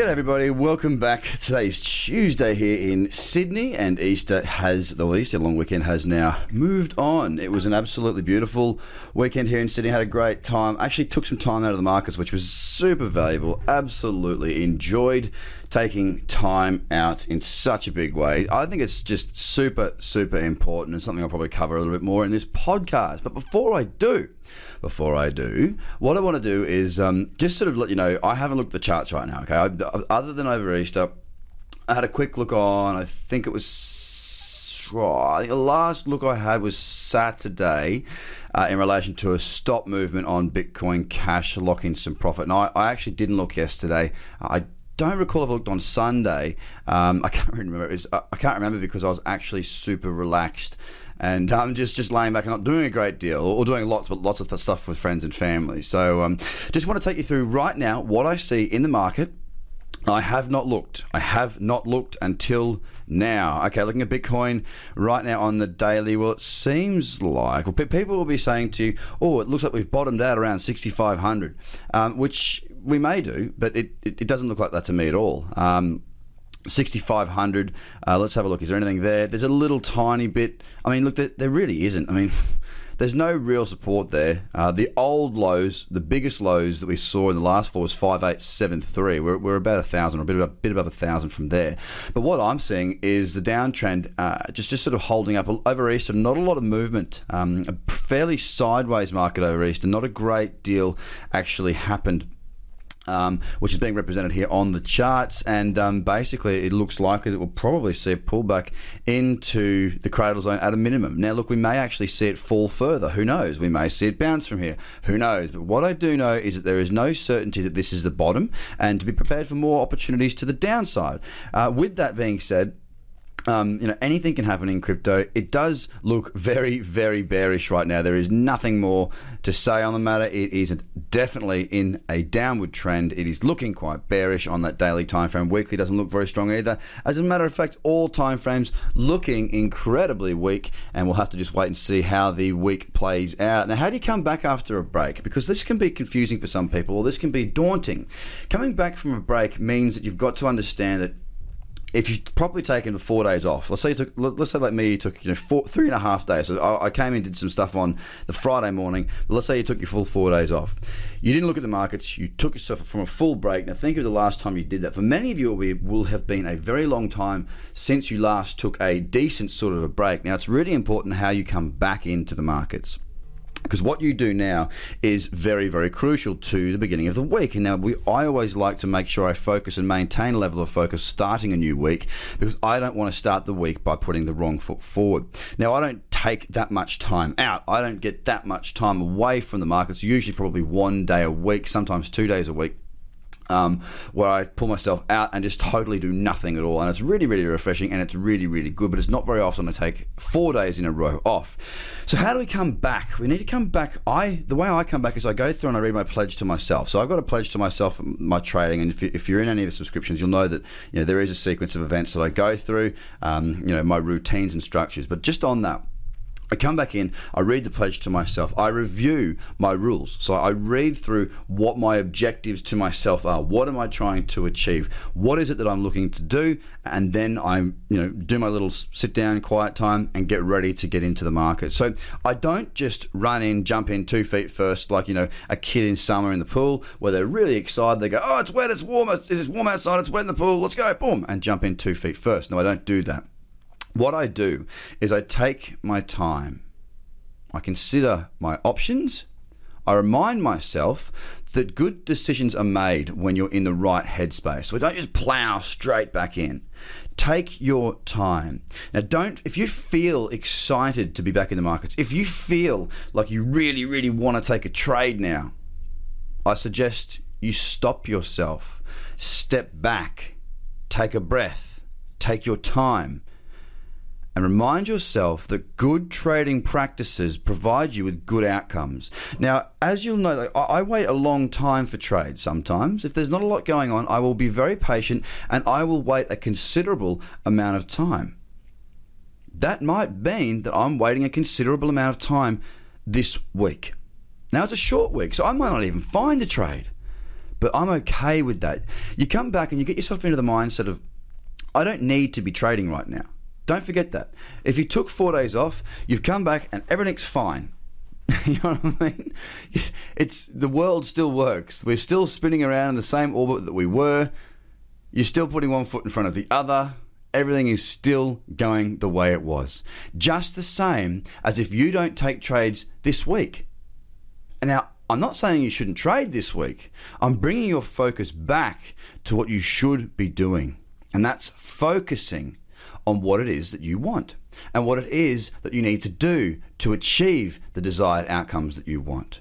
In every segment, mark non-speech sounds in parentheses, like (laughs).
G'day everybody, welcome back. Today's Tuesday here in Sydney and Easter has, the Easter long weekend has now moved on. It was an absolutely beautiful weekend here in Sydney, had a great time. Actually took some time out of the markets which was super valuable. Absolutely enjoyed taking time out in such a big way. I think it's just super, super important and something I'll probably cover a little bit more in this podcast. But before I do, before I do, what I want to do is um, just sort of let you know I haven't looked at the charts right now. Okay, I, other than over Easter, I had a quick look on. I think it was. oh, the last look I had was Saturday uh, in relation to a stop movement on Bitcoin Cash, locking some profit. And I, I actually didn't look yesterday. I don't recall if I looked on Sunday. Um, I can't (laughs) remember. Was, I can't remember because I was actually super relaxed and I'm um, just just laying back and not doing a great deal or doing lots but lots of stuff with friends and family. So um, just want to take you through right now what I see in the market. I have not looked. I have not looked until now. Okay, looking at Bitcoin right now on the daily. Well, it seems like well, people will be saying to you, "Oh, it looks like we've bottomed out around 6,500," um, which we may do, but it, it, it, doesn't look like that to me at all. Um, 6500 uh, let's have a look is there anything there there's a little tiny bit i mean look there, there really isn't i mean there's no real support there. Uh, the old lows the biggest lows that we saw in the last four was 5873 we're, we're about a thousand or a bit, above, a bit above a thousand from there. But what i'm seeing is the downtrend uh, just just sort of holding up over easter not a lot of movement. Um, a fairly sideways market over easter not a great deal actually happened um, which is being represented here on the charts. And um, basically, it looks likely that we'll probably see a pullback into the cradle zone at a minimum. Now, look, we may actually see it fall further. Who knows? We may see it bounce from here. Who knows? But what I do know is that there is no certainty that this is the bottom and to be prepared for more opportunities to the downside. Uh, with that being said, um, you know, anything can happen in crypto. It does look very, very bearish right now. There is nothing more to say on the matter. It is definitely in a downward trend. It is looking quite bearish on that daily time frame. Weekly doesn't look very strong either. As a matter of fact, all time frames looking incredibly weak, and we'll have to just wait and see how the week plays out. Now, how do you come back after a break? Because this can be confusing for some people, or this can be daunting. Coming back from a break means that you've got to understand that if you properly taken the four days off, let's say you took, let's say like me, you took you know four, three and a half days. So I, I came in, did some stuff on the Friday morning. But let's say you took your full four days off. You didn't look at the markets. You took yourself from a full break. Now think of the last time you did that. For many of you, it will have been a very long time since you last took a decent sort of a break. Now it's really important how you come back into the markets because what you do now is very very crucial to the beginning of the week. And now we I always like to make sure I focus and maintain a level of focus starting a new week because I don't want to start the week by putting the wrong foot forward. Now I don't take that much time out. I don't get that much time away from the markets usually probably one day a week sometimes two days a week um, where I pull myself out and just totally do nothing at all. And it's really, really refreshing and it's really, really good. But it's not very often I take four days in a row off. So how do we come back? We need to come back. I the way I come back is I go through and I read my pledge to myself. So I've got a pledge to myself, my trading, and if, you, you're in any of the subscriptions, you'll know that you know there is a sequence of events that I go through. Um, you know my routines and structures. But just on that I come back in, I read the pledge to myself, I review my rules. So I read through what my objectives to myself are. What am I trying to achieve? What is it that I'm looking to do? And then I, you know, do my little sit down quiet time and get ready to get into the market. So I don't just run in, jump in two feet first, like, you know, a kid in summer in the pool where they're really excited. They go, oh, it's wet, it's warm, it's, it's warm outside, it's wet in the pool, let's go, boom, and jump in two feet first. No, I don't do that. What I do is I take my time, I consider my options, I remind myself that good decisions are made when you're in the right headspace. So don't just plow straight back in. Take your time. Now, don't, if you feel excited to be back in the markets, if you feel like you really, really want to take a trade now, I suggest you stop yourself, step back, take a breath, take your time, and remind yourself that good trading practices provide you with good outcomes. Now, as you'll know, I wait a long time for trades sometimes. If there's not a lot going on, I will be very patient and I will wait a considerable amount of time. That might mean that I'm waiting a considerable amount of time this week. Now, it's a short week, so I might not even find a trade, but I'm okay with that. You come back and you get yourself into the mindset of, I don't need to be trading right now. Don't forget that. If you took four days off, you've come back and everything's fine. (laughs) you know what I mean? (laughs) It's the world still works. We're still spinning around in the same orbit that we were. You're still putting one foot in front of the other. Everything is still going the way it was. Just the same as if you don't take trades this week. And now, I'm not saying you shouldn't trade this week. I'm bringing your focus back to what you should be doing. And that's focusing on what it is that you want and what it is that you need to do to achieve the desired outcomes that you want.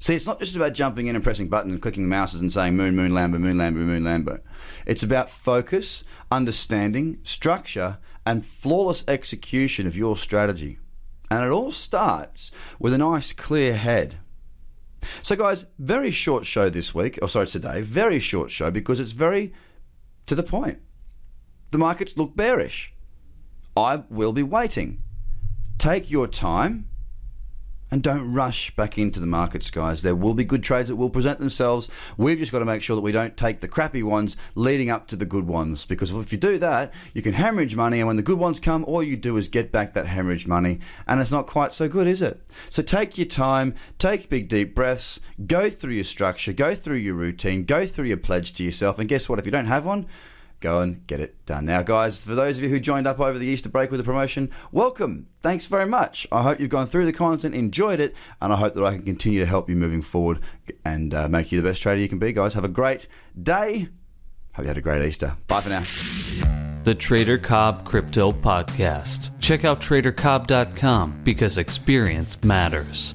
See, it's not just about jumping in and pressing buttons and clicking the mouses and saying moon, moon, Lambo, moon, Lambo, moon, Lambo. It's about focus, understanding, structure, and flawless execution of your strategy. And it all starts with a nice, clear head. So, guys, very short show this week, or sorry, today, very short show because it's very to the point. The markets look bearish. I will be waiting. Take your time and don't rush back into the markets, guys. There will be good trades that will present themselves. We've just got to make sure that we don't take the crappy ones leading up to the good ones. Because if you do that, you can hemorrhage money, and when the good ones come, all you do is get back that hemorrhage money, and it's not quite so good, is it? So take your time, take big deep breaths, go through your structure, go through your routine, go through your pledge to yourself, and guess what? If you don't have one, go and get it done. Now, guys, for those of you who joined up over the Easter break with the promotion, welcome. Thanks very much. I hope you've gone through the content, enjoyed it, and I hope that I can continue to help you moving forward and uh, make you the best trader you can be, guys. Have a great day. Hope you had a great Easter. Bye for now. The Trader Cobb Crypto Podcast. Check out tradercobb.com because experience matters.